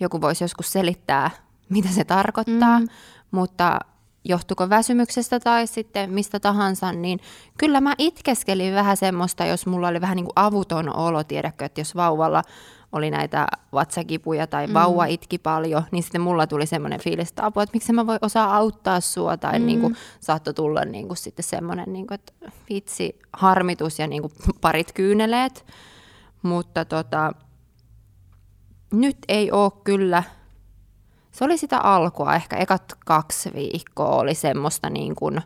Joku voisi joskus selittää, mitä se tarkoittaa. Mm. Mutta johtuko väsymyksestä tai sitten mistä tahansa, niin kyllä mä itkeskelin vähän semmoista, jos mulla oli vähän niin kuin avuton olo, tiedätkö, että jos vauvalla oli näitä vatsakipuja tai mm. vauva itki paljon, niin sitten mulla tuli semmoinen fiilis, että apua, että miksi mä voi osaa auttaa sua, tai mm. niin kuin, saattoi tulla niin kuin sitten semmoinen, niin kuin, että vitsi, harmitus ja niin kuin parit kyyneleet, mutta tota, nyt ei ole kyllä, se oli sitä alkua, ehkä ekat kaksi viikkoa oli semmoista niin kuin,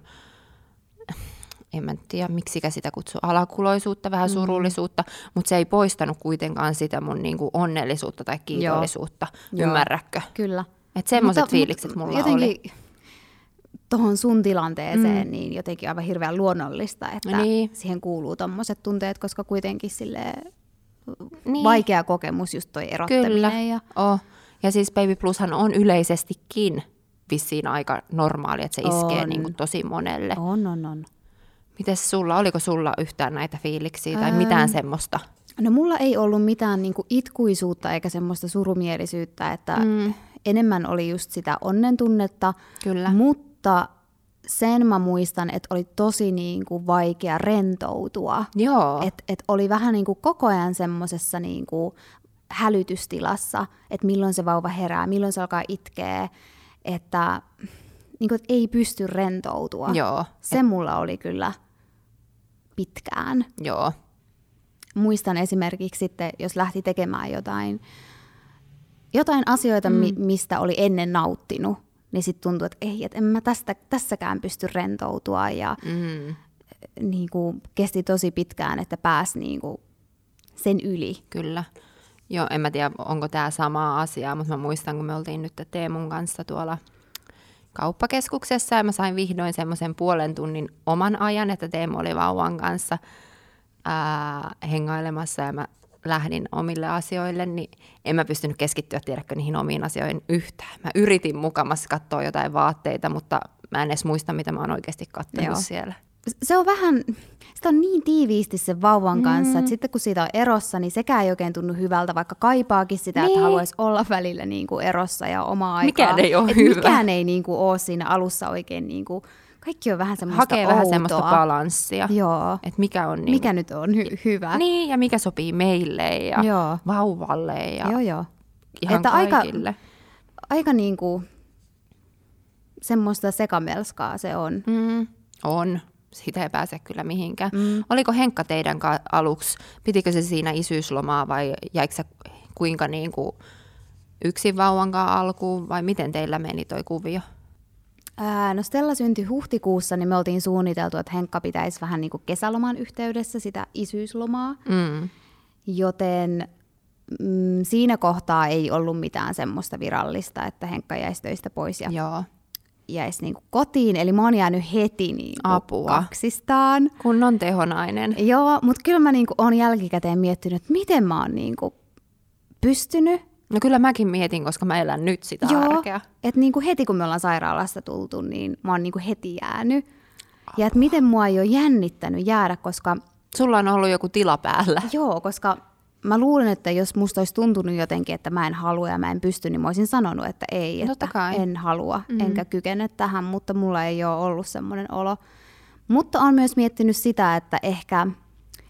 en mä tiedä miksikä sitä kutsuu, alakuloisuutta, vähän surullisuutta, mm. mutta se ei poistanut kuitenkaan sitä mun niin kuin onnellisuutta tai kiitollisuutta, Joo. ymmärrätkö? Kyllä. Että semmoiset Mutta- fiilikset mulla jotenkin, oli. Tuohon sun tilanteeseen, mm. niin jotenkin aivan hirveän luonnollista, että Niin. siihen kuuluu tommoset tunteet, koska kuitenkin sille niin. vaikea kokemus just toi erottaminen. Kyllä, Ja, oh. Ja siis Baby Plushan on yleisestikin vissiin aika normaali, että se iskee On. niin kuin tosi monelle. on, on, on. Mites sulla, oliko sulla yhtään näitä fiiliksiä tai Ähm. mitään semmoista? No mulla ei ollut mitään niinku itkuisuutta eikä semmoista surumielisyyttä, että mm. enemmän oli just sitä onnen tunnetta, Kyllä. mutta sen mä muistan, että oli tosi niinku vaikea rentoutua. Joo, Et, et oli vähän niinku koko ajan semmoisessa niinku hälytystilassa, että milloin se vauva herää, milloin se alkaa itkeä, että niinku, et ei pysty rentoutua. joo, Se mulla oli kyllä pitkään. joo, Muistan esimerkiksi sitten, jos lähti tekemään jotain, jotain asioita, mm. mi, mistä oli ennen nauttinut, niin sitten tuntui, että ei, että en mä tästä, tässäkään pysty rentoutua ja mm, niin kuin, kesti tosi pitkään, että pääsi niin kuin, sen yli. kyllä. Joo, en mä tiedä, onko tämä sama asia, mutta mä muistan, kun me oltiin nyt Teemun kanssa tuolla kauppakeskuksessa ja mä sain vihdoin semmoisen puolen tunnin oman ajan, että Teemu oli vauvan kanssa ää, hengailemassa ja mä lähdin omille asioille, niin en mä pystynyt keskittyä, tiedäkö, niihin omiin asioihin yhtään. Mä yritin mukamassa katsoa jotain vaatteita, mutta mä en edes muista, mitä mä oon oikeasti katsonut siellä. Se on vähän, sitä on niin tiiviisti sen vauvan kanssa, mm. että sitten kun siitä on erossa, niin sekään ei oikein tunnu hyvältä, vaikka kaipaakin sitä, niin. että haluaisi olla välillä niin kuin erossa ja omaa aikaa. Mikään ei ole hyvä. Mikään ei niin kuin ole siinä alussa oikein niin kuin, kaikki on vähän semmoista Hakee outoa. vähän semmoista balanssia, Joo. että mikä on niin, Mikä nyt on hy- hyvä. niin, ja mikä sopii meille ja Joo. vauvalle ja Joo, joo. ihan Että aika- kaikille. Aika niin kuin semmoista sekamelskaa se on. Mm, on. Siitä ei pääse kyllä mihinkään. Mm. Oliko Henkka teidän ka- aluksi, pitikö se siinä isyyslomaa vai jäikö se kuinka niin kuin yksin vauvan alkuun vai miten teillä meni toi kuvio? Ää, no Stella syntyi huhtikuussa, niin me oltiin suunniteltu, että Henkka pitäisi vähän niin kuin kesäloman yhteydessä sitä isyyslomaa. Mm. Joten mm, siinä kohtaa ei ollut mitään semmoista virallista, että Henkka jäisi töistä pois ja Joo. Jäisi niin kuin kotiin. Eli mä oon jäänyt heti niin kuin Apua. kaksistaan. Kunnon tehonainen. Joo, mutta kyllä mä niin kuin oon jälkikäteen miettinyt, että miten mä oon niin kuin pystynyt. No kyllä mäkin mietin, koska mä elän nyt sitä Joo, arkea. että niin kuin heti kun me ollaan sairaalasta tultu, niin mä oon niin kuin heti jäänyt. Ja että miten mua ei ole jännittänyt jäädä, koska Sulla on ollut joku tila päällä. Joo, koska mä luulen, että jos musta olisi tuntunut jotenkin, että mä en halua ja mä en pysty, niin mä olisin sanonut, että ei, Totta että kai. en halua, mm. enkä kykene tähän, mutta mulla ei ole ollut semmoinen olo. Mutta on myös miettinyt sitä, että ehkä,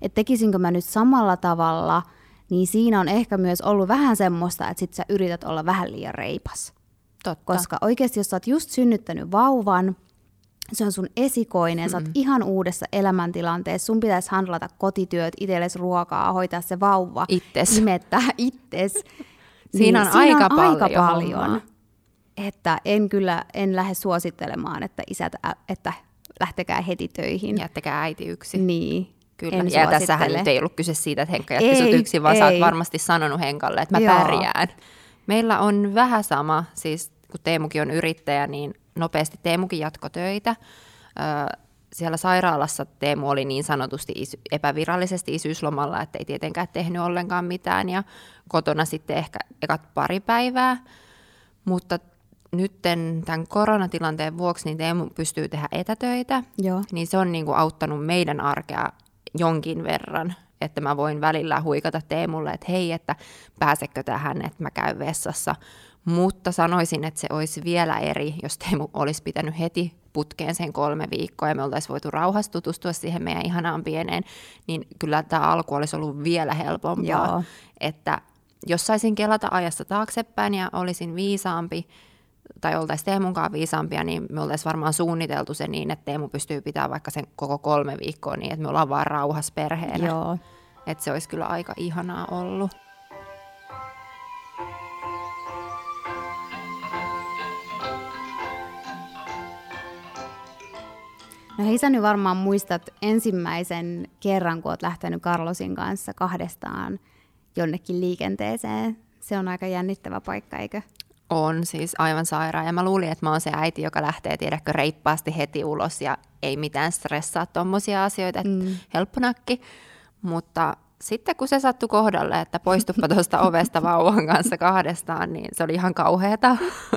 että tekisinkö mä nyt samalla tavalla, niin siinä on ehkä myös ollut vähän semmoista, että sit sä yrität olla vähän liian reipas. Totta. Koska oikeasti, jos sä oot just synnyttänyt vauvan, se on sun esikoinen, sä oot ihan uudessa elämäntilanteessa, sun pitäisi handlata kotityöt, itsellesi ruokaa, hoitaa se vauva, Itses. imettää itses. Siinä on aika aika paljon paljon. hommaa. Että en kyllä, en lähde suosittelemaan, että isät, että lähtekää heti töihin. Jättäkää äiti yksin. Niin, Kyllä, en ja tässähän nyt ei ollut kyse siitä, että Henkka jätti Ei, sut yksin, vaan sä oot ei. varmasti sanonut Henkalle, että mä Joo. pärjään. Meillä on vähän sama, siis kun Teemukin on yrittäjä, niin nopeasti Teemukin jatko töitä. Siellä sairaalassa Teemu oli niin sanotusti epävirallisesti isyyslomalla, että ei tietenkään tehnyt ollenkaan mitään ja kotona sitten ehkä ekat pari päivää. Mutta nytten tämän koronatilanteen vuoksi niin Teemu pystyy tehdä etätöitä, Joo. niin se on niin kuin auttanut meidän arkea jonkin verran, että mä voin välillä huikata Teemulle, että hei, että pääsekö tähän, että mä käyn vessassa. Mutta sanoisin, että se olisi vielä eri, jos Teemu olisi pitänyt heti putkeen sen kolme viikkoa ja me oltaisiin voitu rauhassa tutustua siihen meidän ihanaan pieneen, niin kyllä tämä alku olisi ollut vielä helpompaa. Joo. Että jos saisin kelata ajassa taaksepäin ja olisin viisaampi, tai oltaisiin Teemunkaan viisaampia, niin me oltaisiin varmaan suunniteltu se niin, että Teemu pystyy pitämään vaikka sen koko kolme viikkoa niin, että me ollaan vaan rauhassa perheenä. Joo. Että se olisi kyllä aika ihanaa ollut. No hei sä nyt varmaan muistat ensimmäisen kerran, kun oot lähtenyt Carlosin kanssa kahdestaan jonnekin liikenteeseen. Se on aika jännittävä paikka, eikö? On siis aivan sairaan. Ja mä luulin, että mä oon se äiti, joka lähtee, tiedätkö, reippaasti heti ulos ja ei mitään stressaa tommosia asioita, että mm. helpponakki. Mutta sitten kun se sattui kohdalle, että poistuppa tuosta ovesta vauvan kanssa kahdestaan, niin se oli ihan kauheata.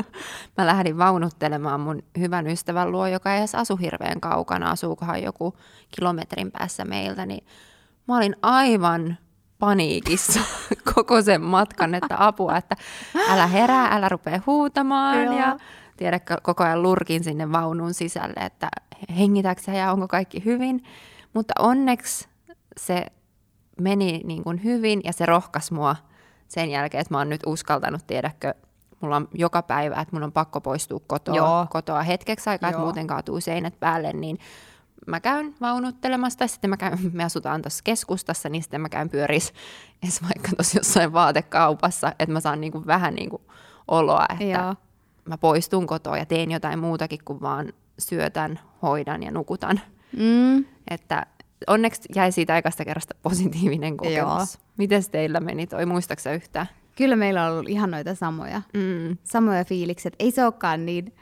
Mä lähdin vaunuttelemaan mun hyvän ystävän luo, joka ei edes asu hirveän kaukana, asuukohan joku kilometrin päässä meiltä, niin mä olin aivan paniikissa koko sen matkan, että apua, että älä herää, älä rupea huutamaan Joo. ja tiedätkö, koko ajan lurkin sinne vaunun sisälle, että hengitäksä ja onko kaikki hyvin. Mutta onneksi se meni niin kuin hyvin ja se rohkas mua sen jälkeen, että mä oon nyt uskaltanut, tiedätkö, mulla on joka päivä, että mun on pakko poistua kotoa, Joo. kotoa hetkeksi aikaa, että Joo. muuten kaatuu seinät päälle, niin mä käyn vaunuttelemassa, tai sitten mä käyn, me asutaan tuossa keskustassa, niin sitten mä käyn pyöris edes vaikka tuossa jossain vaatekaupassa, että mä saan niinku vähän niinku oloa, että Joo. mä poistun kotoa ja teen jotain muutakin kuin vaan syötän, hoidan ja nukutan. Mm. Että onneksi jäi siitä aikasta kerrasta positiivinen kokemus. Miten teillä meni toi, muistaaksä yhtään? Kyllä meillä on ollut ihan noita samoja, Mm. samoja fiilikset. Ei se olekaan niin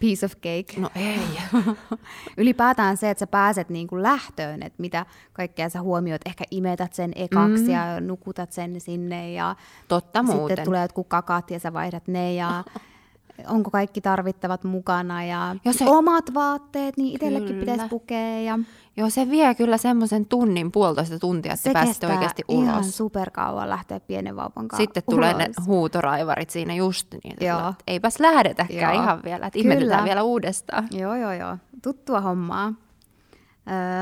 piece of cake. No ei. Ylipäätään se, että sä pääset niin kuin lähtöön, että mitä kaikkea sä huomioit, ehkä imetät sen ekaksi mm. ja nukutat sen sinne ja Totta muuten. sitten tulee jotkut kakat ja sä vaihdat ne ja onko kaikki tarvittavat mukana ja, Ja se- omat vaatteet, niin itsellekin pitäisi pukea ja Joo, se vie kyllä semmoisen tunnin, puolitoista tuntia, että se pääsette oikeasti ihan ulos. superkauan lähteä pienen vauvan kanssa Sitten tulee ne ulos. huutoraivarit siinä just niin, että eipäs lähdetäkään Joo. ihan vielä, että Kyllä. vielä uudestaan. Joo, joo, joo. Tuttua hommaa.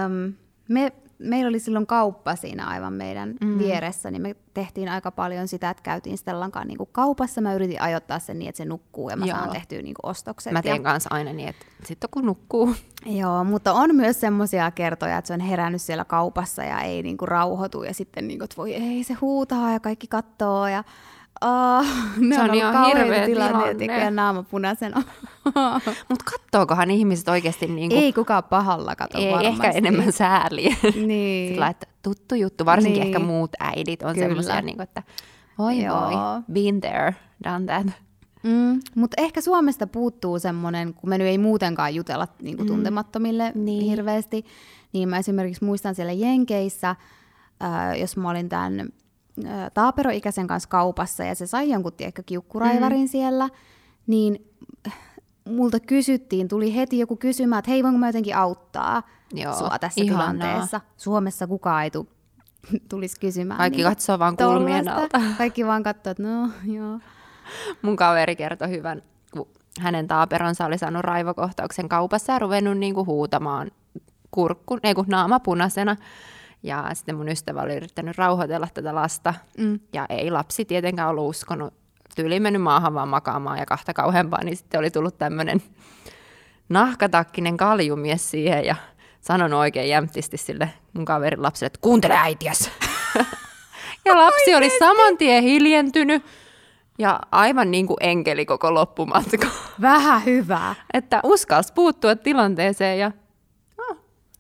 Öm, me, meillä oli silloin kauppa siinä aivan meidän mm. vieressä, niin me tehtiin aika paljon sitä, että käytiin Stellan kanssa niin kaupassa. Mä yritin ajoittaa sen niin, että se nukkuu ja mä Joo. saan tehtyä niin ostokset. Mä ja, teen kanssa aina niin, että sitten kun nukkuu, Joo, mutta on myös semmoisia kertoja, että se on herännyt siellä kaupassa ja ei niinku rauhoitu ja sitten niinku, että voi ei se huutaa ja kaikki kattoo ja Oh, ne Se on on, ihan hirveä tilanne. ja naama punaisena. mutta kattookohan ihmiset oikeasti niin kuin, ei kukaan pahalla kato ei varmasti. ehkä enemmän sääliä. Niin. Sillä että tuttu juttu, varsinkin Niin. ehkä muut äidit on semmoisia, niin kuin, että voi Joo. voi, been there, done that. Mm, mutta ehkä Suomesta puuttuu semmoinen, kun me nyt ei muutenkaan jutella niin kuin tuntemattomille Niin. niin. hirveästi, niin mä esimerkiksi muistan siellä Jenkeissä, ää, jos mä olin tämän taaperoikäisen kanssa kaupassa ja se sai jonkun tiedätkö, kiukkuraivarin mm. siellä, niin multa kysyttiin, tuli heti joku kysymään, että hei voinko mä jotenkin auttaa Joo, sua tässä ihanaa. tilanteessa. Suomessa kukaan ei tu- tulisi kysymään. Kaikki niinku katsoo vaan kulmien alta. Kaikki vaan katsoo, että no joo. Mun kaveri kertoi hyvän, kun hänen taaperonsa oli saanut raivokohtauksen kaupassa ja ruvennut niinku huutamaan kurkku, ei kun naama punaisena. Ja sitten mun ystävä oli yrittänyt rauhoitella tätä lasta. Mm. Ja ei lapsi tietenkään ollut uskonut. Tyyli mennyt maahan vaan makaamaan ja kahta kauheampaa, niin sitten oli tullut tämmöinen nahkatakkinen kaljumies siihen ja sanonut oikein jämptisti sille mun kaverin lapselle, että kuuntele äitiäs. ja lapsi oli saman tien hiljentynyt ja aivan niin kuin enkeli koko loppumatka. Vähän hyvää. että uskalsi puuttua tilanteeseen ja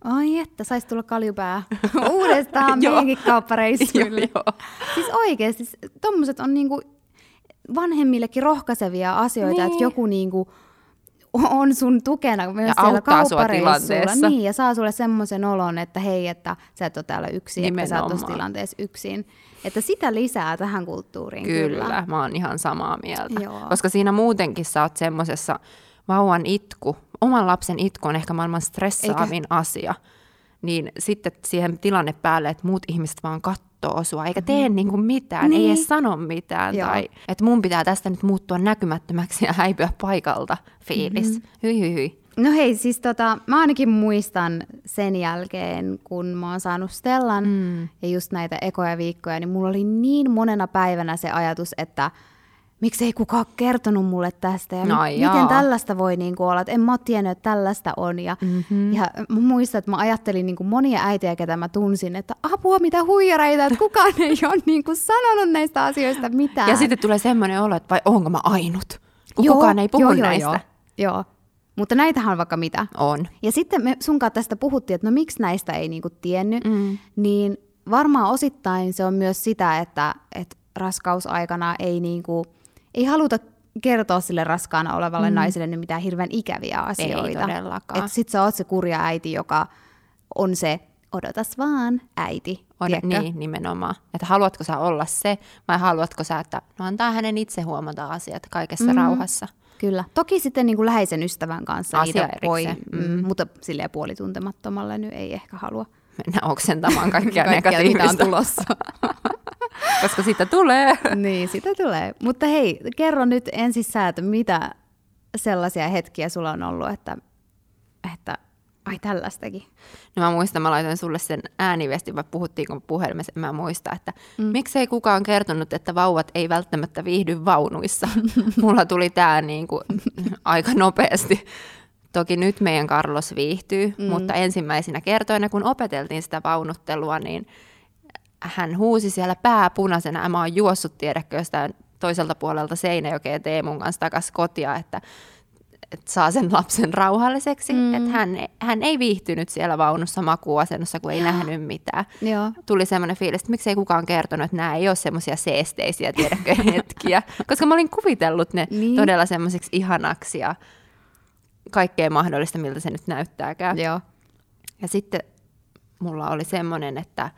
Ai että, saisi tulla kaljupää uudestaan meidänkin kauppareissuille. Joo, joo. Siis oikeasti, tommoset on niinku vanhemmillekin rohkaisevia asioita, Niin. että joku niinku on sun tukena myös Ja siellä kauppareissulla. tilanteessa. Niin, ja saa sulle semmoisen olon, että hei, että sä et ole täällä yksin, että sä oot Nimenomaan. tilanteessa yksin. Että sitä lisää tähän kulttuuriin Kyllä, kyllä. mä oon ihan samaa mieltä. Joo. Koska siinä muutenkin sä oot semmosessa vauvan itku, oman lapsen itku on ehkä maailman stressaavin Eikä. asia. Niin sitten siihen tilanne päälle, että muut ihmiset vaan kattoo sua, eikä tee niinku mitään, niin. ei Niin. edes sano mitään. Joo. Tai että mun pitää tästä nyt muuttua näkymättömäksi ja häipyä paikalta fiilis. Mm-hmm. Hyi hyi hyi. No hei, siis tota, mä ainakin muistan sen jälkeen, kun mä oon saanut Stellan mm. ja just näitä ekoja viikkoja, niin mulla oli niin monena päivänä se ajatus, että miksi ei kukaan kertonut mulle tästä ja No mi- miten tällaista voi niinku olla, että en mä oo tiennyt, että tällaista on. Ja, mm-hmm. ja mä muistan, että mä ajattelin niinku monia äitejä, ketä mä tunsin, että apua mitä huijareita, että kukaan ei ole niinku sanonut näistä asioista mitään. Ja sitten tulee semmoinen olo, että vai onko mä ainut? Kun kukaan ei puhu joo, näistä. Joo, joo. joo. Mutta näitähän on vaikka mitä. On. Ja sitten me sun kanssa tästä puhuttiin, että no miksi näistä ei niinku tiennyt, mm. niin varmaan osittain se on myös sitä, että, että raskausaikana ei, niinku, ei haluta kertoa sille raskaana olevalle mm. naiselle nyt mitään hirveän ikäviä asioita. todellakaan. Että sit sä oot se kurja äiti, joka on se, odotas vaan, äiti. On, niin, nimenomaan. Että haluatko sä olla se, vai haluatko sä, että no antaa hänen itse huomata asiat kaikessa mm. rauhassa. Kyllä. Toki sitten niin kuin läheisen ystävän kanssa Asia niitä voi, erikseen. mm. mutta silleen puolituntemattomalle nyt ei ehkä halua. Mennä oksentamaan kaikkia, Kaikkea, mitä on negatiivista, tulossa. koska siitä tulee. niin, sitä tulee. Mutta hei, kerro nyt ensin sä, että mitä sellaisia hetkiä sulla on ollut, että, että ai tällaistakin. No mä muistan, mä laitoin sulle sen ääniviestin, vai puhuttiinko puhelimessa, en mä muista, että mm. miksei kukaan kertonut, että vauvat ei välttämättä viihdy vaunuissa. Mulla tuli tää niinku aika nopeasti. Toki nyt meidän Carlos viihtyy, mm. mutta ensimmäisinä kertoina, kun opeteltiin sitä vaunuttelua, niin hän huusi siellä pää punaisena, mä oon juossut, tiedätkö, jostain toiselta puolelta Seinäjokea Teemun kanssa takaisin kotia, että että saa sen lapsen rauhalliseksi. Mm. Että hän, hän ei viihtynyt siellä vaunussa makuuasennossa, kun ei nähnyt mitään. Joo. Tuli semmoinen fiilis, että miksei kukaan kertonut, että nämä ei ole semmoisia seesteisiä, tiedäkö, hetkiä. Koska mä olin kuvitellut ne niin. todella semmoiseksi ihanaksi ja kaikkea mahdollista, miltä se nyt näyttääkään. Joo. Ja sitten mulla oli semmoinen, että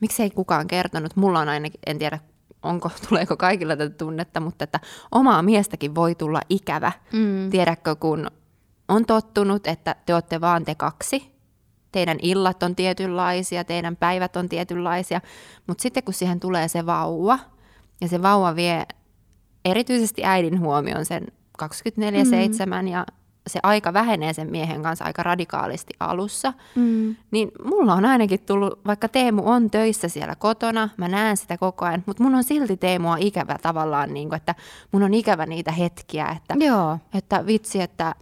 miksei kukaan kertonut, mulla on ainakin, en tiedä onko, tuleeko kaikilla tätä tunnetta, mutta että omaa miestäkin voi tulla ikävä. Mm. Tiedätkö, kun on tottunut, että te olette vaan te kaksi, teidän illat on tietynlaisia, teidän päivät on tietynlaisia, mutta sitten kun siihen tulee se vauva, ja se vauva vie erityisesti äidin huomioon sen 24-7 mm. ja se aika vähenee sen miehen kanssa aika radikaalisti alussa, mm. niin mulla on ainakin tullut, vaikka Teemu on töissä siellä kotona, mä näen sitä koko ajan, mutta mun on silti Teemua ikävä tavallaan, niin kuin, että mun on ikävä niitä hetkiä, että, Joo. että vitsi, että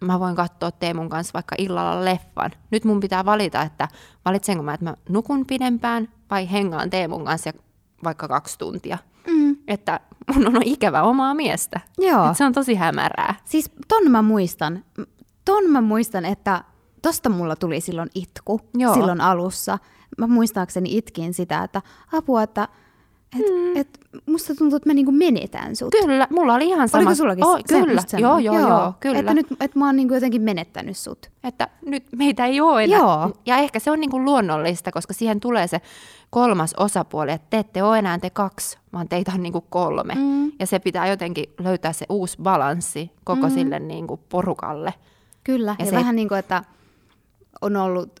mä voin katsoa Teemun kanssa vaikka illalla leffan. Nyt mun pitää valita, että valitsenko mä, että mä nukun pidempään vai hengaan Teemun kanssa vaikka kaksi tuntia. Mm. Että mun on ikävä omaa miestä. Joo. Et se on tosi hämärää. Siis ton mä muistan. Ton mä muistan, että tosta mulla tuli silloin itku Joo. silloin alussa. Mä muistaakseni itkin sitä, että apua, että et, mm. et musta tuntuu, että mä niinku menetän sut. Kyllä, mulla oli ihan sama. Oliko sullakin oh, Kyllä, joo, joo, joo, joo, kyllä. Että nyt että mä oon niinku jotenkin menettänyt sut. Että nyt meitä ei ole enää. Joo. Ja ehkä se on niinku luonnollista, koska siihen tulee se kolmas osapuoli, että te ette ole enää te kaksi, vaan teitä on niinku kolme. Mm. Ja se pitää jotenkin löytää se uusi balanssi koko mm. sille niinku porukalle. Kyllä, ja, ja se vähän niin kuin, että on ollut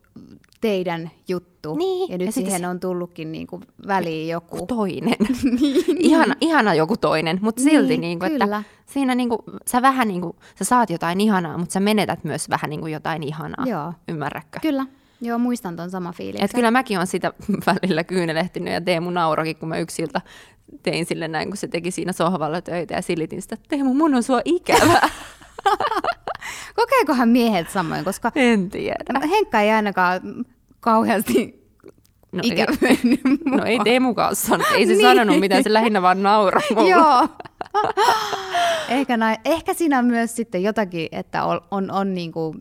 teidän juttu. Niin. Ja nyt ja siihen se... on tullutkin niinku väliin joku. Toinen. niin. ihana, ihana joku toinen, mutta niin, silti niinku, että siinä niinku, sä vähän niinku, sä saat jotain ihanaa, mutta sä menetät myös vähän niinku jotain ihanaa. Joo. Ymmärrätkö? Kyllä. Joo, muistan ton sama fiiliksen. Et kyllä mäkin on sitä välillä kyynelehtinyt ja Teemu naurokin, kun mä yksiltä tein sille näin, kun se teki siinä sohvalla töitä ja silitin sitä, että Teemu, mun on sua ikävä. Kokeekohan miehet samoin, koska en tiedä. Henkka ei ainakaan kauheasti No ei, no ei Teemu kanssa, ei se niin. sanonut mitään, se lähinnä vaan nauraa Joo. ehkä, näin, ehkä siinä on myös sitten jotakin, että on, on, on niinku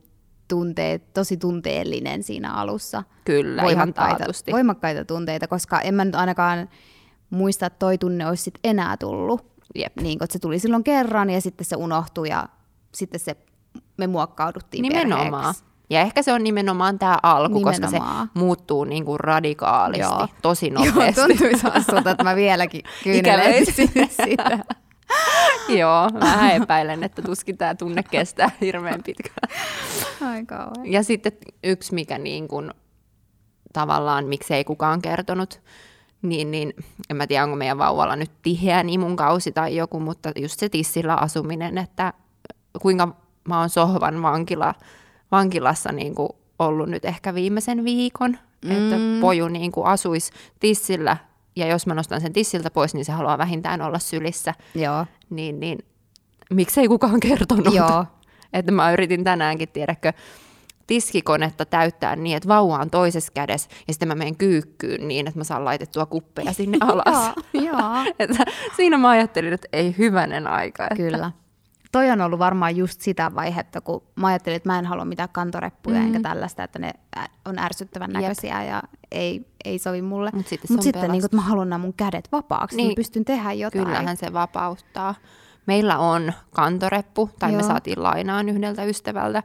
tunteet, tosi tunteellinen siinä alussa. Kyllä, voimakkaita, ihan Voimakkaita tunteita, koska en mä nyt ainakaan muista, että toi tunne olisi sit enää tullut. Jep. Niin, kun se tuli silloin kerran ja sitten se unohtui ja sitten se, me muokkauduttiin Nimenomaan. Perheeksi. Ja ehkä se on nimenomaan tämä alku, nimenomaan. koska se muuttuu niin kuin radikaalisti, Joo. tosi nopeasti. Joo, tuntuisi hassulta, että mä vieläkin kyynelöisin sitä. Joo, mä epäilen, että tuskin tämä tunne kestää hirveän pitkään. Ai kauan. Ja sitten yksi, mikä niin kuin, tavallaan, miksei kukaan kertonut, niin, niin en mä tiedä, onko meidän vauvalla nyt tiheä imun kausi tai joku, mutta just se tissillä asuminen, että kuinka mä oon sohvan vankila, vankilassa niin kuin ollut nyt ehkä viimeisen viikon, mm. että poju niin kuin asuisi tissillä ja jos mä nostan sen tissiltä pois, niin se haluaa vähintään olla sylissä. Joo. Niin, niin miksei kukaan kertonut. Joo. että mä yritin tänäänkin, tiedäkö, tiskikonetta täyttää niin, että vauva on toisessa kädessä ja sitten mä menen kyykkyyn niin, että mä saan laitettua kuppeja sinne alas. joo, että siinä mä ajattelin, että ei hyvänen aika. Että... Kyllä. Toi on ollut varmaan just sitä vaihetta, kun mä ajattelin, että mä en halua mitään kantoreppuja mm-hmm. enkä tällaista, että ne on ärsyttävän Jep. näköisiä ja ei, ei sovi mulle. Mutta sitten, Mut sitten niin kun, että mä haluan nämä mun kädet vapaaksi, niin, niin pystyn tehdä jotain. Kyllähän se vapauttaa. Meillä on kantoreppu, tai Joo. me saatiin lainaan yhdeltä ystävältä.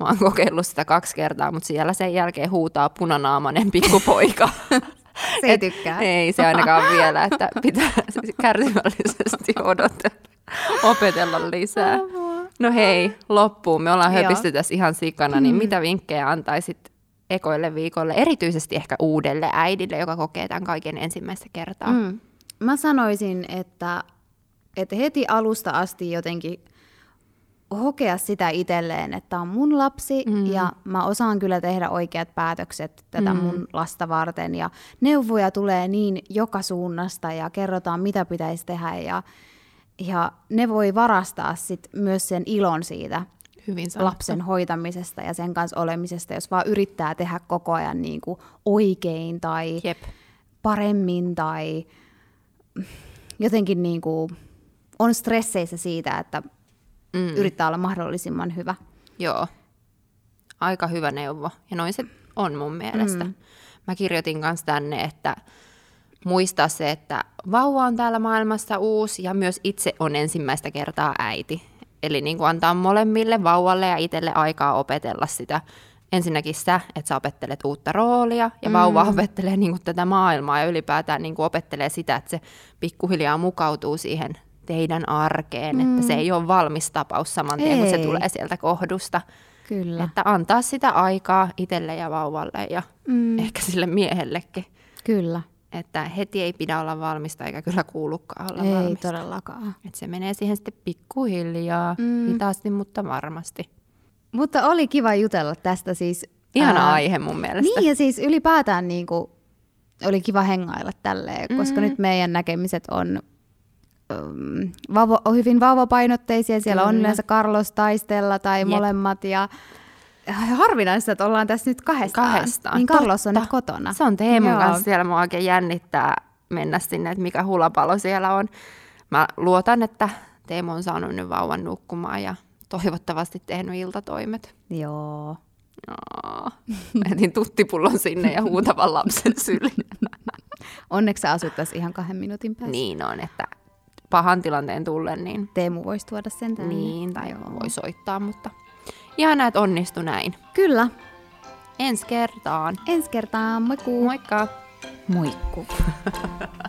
Mä oon kokeillut sitä kaksi kertaa, mutta siellä sen jälkeen huutaa punanaamainen pikkupoika. se ei tykkää. ei se ainakaan vielä, että pitää kärsivällisesti odotella, opetella lisää. No hei, loppuun. Me ollaan höpisty tässä ihan sikana, niin mm. mitä vinkkejä antaisit ekoille viikolle, erityisesti ehkä uudelle äidille, joka kokee tämän kaiken ensimmäistä kertaa? Mm. Mä sanoisin, että, että heti alusta asti jotenkin hokea sitä itselleen, että on mun lapsi mm. ja mä osaan kyllä tehdä oikeat päätökset tätä mm. mun lasta varten ja neuvoja tulee niin joka suunnasta ja kerrotaan mitä pitäisi tehdä ja, ja ne voi varastaa sit myös sen ilon siitä Hyvin lapsen hoitamisesta ja sen kanssa olemisesta, jos vaan yrittää tehdä koko ajan niin kuin oikein tai Jep. paremmin tai jotenkin niin kuin on stresseissä siitä, että mm. yrittää olla mahdollisimman hyvä. Joo, aika hyvä neuvo. Ja noin se on mun mielestä. Mm. Mä kirjoitin kanssa tänne, että muistaa se, että vauva on täällä maailmassa uusi ja myös itse on ensimmäistä kertaa äiti. Eli niin kuin antaa molemmille vauvalle ja itselle aikaa opetella sitä. Ensinnäkin sä, että sä opettelet uutta roolia ja mm. vauva opettelee niin kuin tätä maailmaa ja ylipäätään niin kuin opettelee sitä, että se pikkuhiljaa mukautuu siihen teidän arkeen, mm. että se ei ole valmis tapaus saman tien, kun se tulee sieltä kohdusta. Kyllä. Että antaa sitä aikaa itselle ja vauvalle ja mm. ehkä sille miehellekin. Kyllä. Että heti ei pidä olla valmista eikä kyllä kuulukaan olla ei valmista. todellakaan. Että se menee siihen sitten pikkuhiljaa, mm. hitaasti, mutta varmasti. Mutta oli kiva jutella tästä siis. Ihana ää, aihe mun mielestä. Niin ja siis ylipäätään niin kuin, oli kiva hengailla tälleen, koska mm. nyt meidän näkemiset on um, vauva, hyvin vauvapainotteisia. Siellä Kyllä. on yleensä Carlos taistella tai Jep. molemmat ja harvinaista, että ollaan tässä nyt kahdestaan. kahdestaan. Niin Carlos on nyt kotona. Se on Teemun Joo. kanssa siellä. Mua oikein jännittää mennä sinne, että mikä hulapalo siellä on. Mä luotan, että Teemu on saanut nyt vauvan nukkumaan ja toivottavasti tehnyt iltatoimet. Joo. Mä etin tuttipullon sinne ja huutavan lapsen syliin. Onneksi sä asut tässä ihan kahden minuutin päässä. Niin on, että pahan tilanteen tullen, niin... Teemu voisi tuoda sen tänne. Niin, tai Joo. voi soittaa, mutta ihan näet onnistu näin. Kyllä. Ensi kertaan. Ensi kertaan, moikku. Moikka. Moikku.